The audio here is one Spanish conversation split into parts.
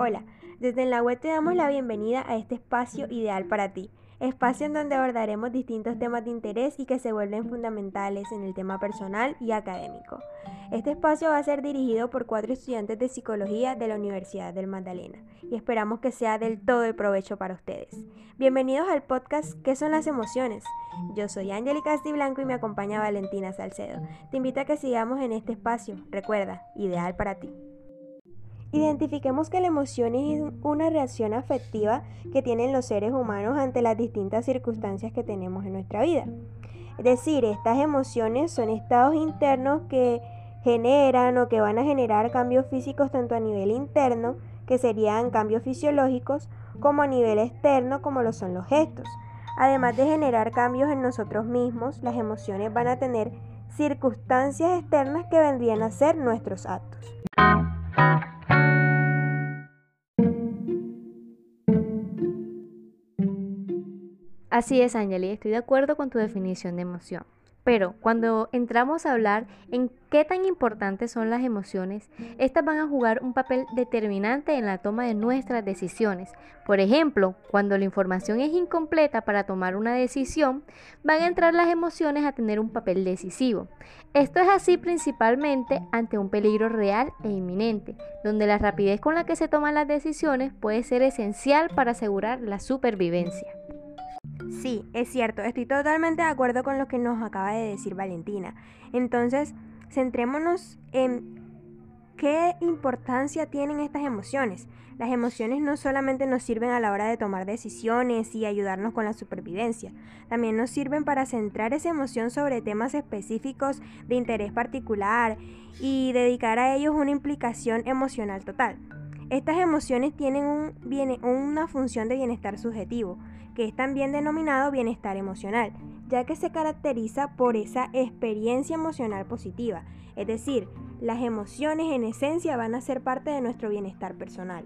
Hola, desde la web te damos la bienvenida a este espacio ideal para ti, espacio en donde abordaremos distintos temas de interés y que se vuelven fundamentales en el tema personal y académico. Este espacio va a ser dirigido por cuatro estudiantes de psicología de la Universidad del Magdalena y esperamos que sea del todo de provecho para ustedes. Bienvenidos al podcast ¿Qué son las emociones? Yo soy Angélica Casti Blanco y me acompaña Valentina Salcedo. Te invito a que sigamos en este espacio, recuerda, ideal para ti. Identifiquemos que la emoción es una reacción afectiva que tienen los seres humanos ante las distintas circunstancias que tenemos en nuestra vida. Es decir, estas emociones son estados internos que generan o que van a generar cambios físicos tanto a nivel interno, que serían cambios fisiológicos, como a nivel externo, como lo son los gestos. Además de generar cambios en nosotros mismos, las emociones van a tener circunstancias externas que vendrían a ser nuestros actos. Así es, Angeli, estoy de acuerdo con tu definición de emoción. Pero cuando entramos a hablar en qué tan importantes son las emociones, estas van a jugar un papel determinante en la toma de nuestras decisiones. Por ejemplo, cuando la información es incompleta para tomar una decisión, van a entrar las emociones a tener un papel decisivo. Esto es así principalmente ante un peligro real e inminente, donde la rapidez con la que se toman las decisiones puede ser esencial para asegurar la supervivencia. Sí, es cierto, estoy totalmente de acuerdo con lo que nos acaba de decir Valentina. Entonces, centrémonos en qué importancia tienen estas emociones. Las emociones no solamente nos sirven a la hora de tomar decisiones y ayudarnos con la supervivencia, también nos sirven para centrar esa emoción sobre temas específicos de interés particular y dedicar a ellos una implicación emocional total. Estas emociones tienen un, una función de bienestar subjetivo, que es también denominado bienestar emocional, ya que se caracteriza por esa experiencia emocional positiva, es decir, las emociones en esencia van a ser parte de nuestro bienestar personal.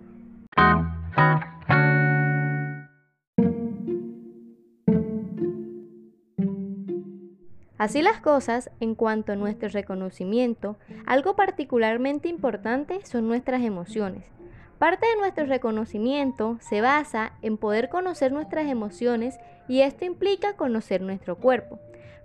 Así las cosas, en cuanto a nuestro reconocimiento, algo particularmente importante son nuestras emociones. Parte de nuestro reconocimiento se basa en poder conocer nuestras emociones y esto implica conocer nuestro cuerpo.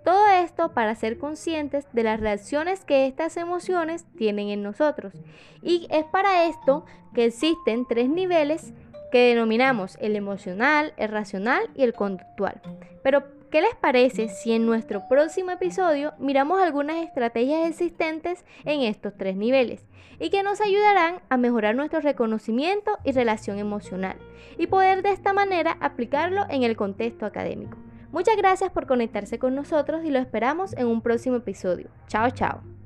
Todo esto para ser conscientes de las reacciones que estas emociones tienen en nosotros. Y es para esto que existen tres niveles que denominamos el emocional, el racional y el conductual. Pero ¿Qué les parece si en nuestro próximo episodio miramos algunas estrategias existentes en estos tres niveles y que nos ayudarán a mejorar nuestro reconocimiento y relación emocional y poder de esta manera aplicarlo en el contexto académico? Muchas gracias por conectarse con nosotros y lo esperamos en un próximo episodio. Chao, chao.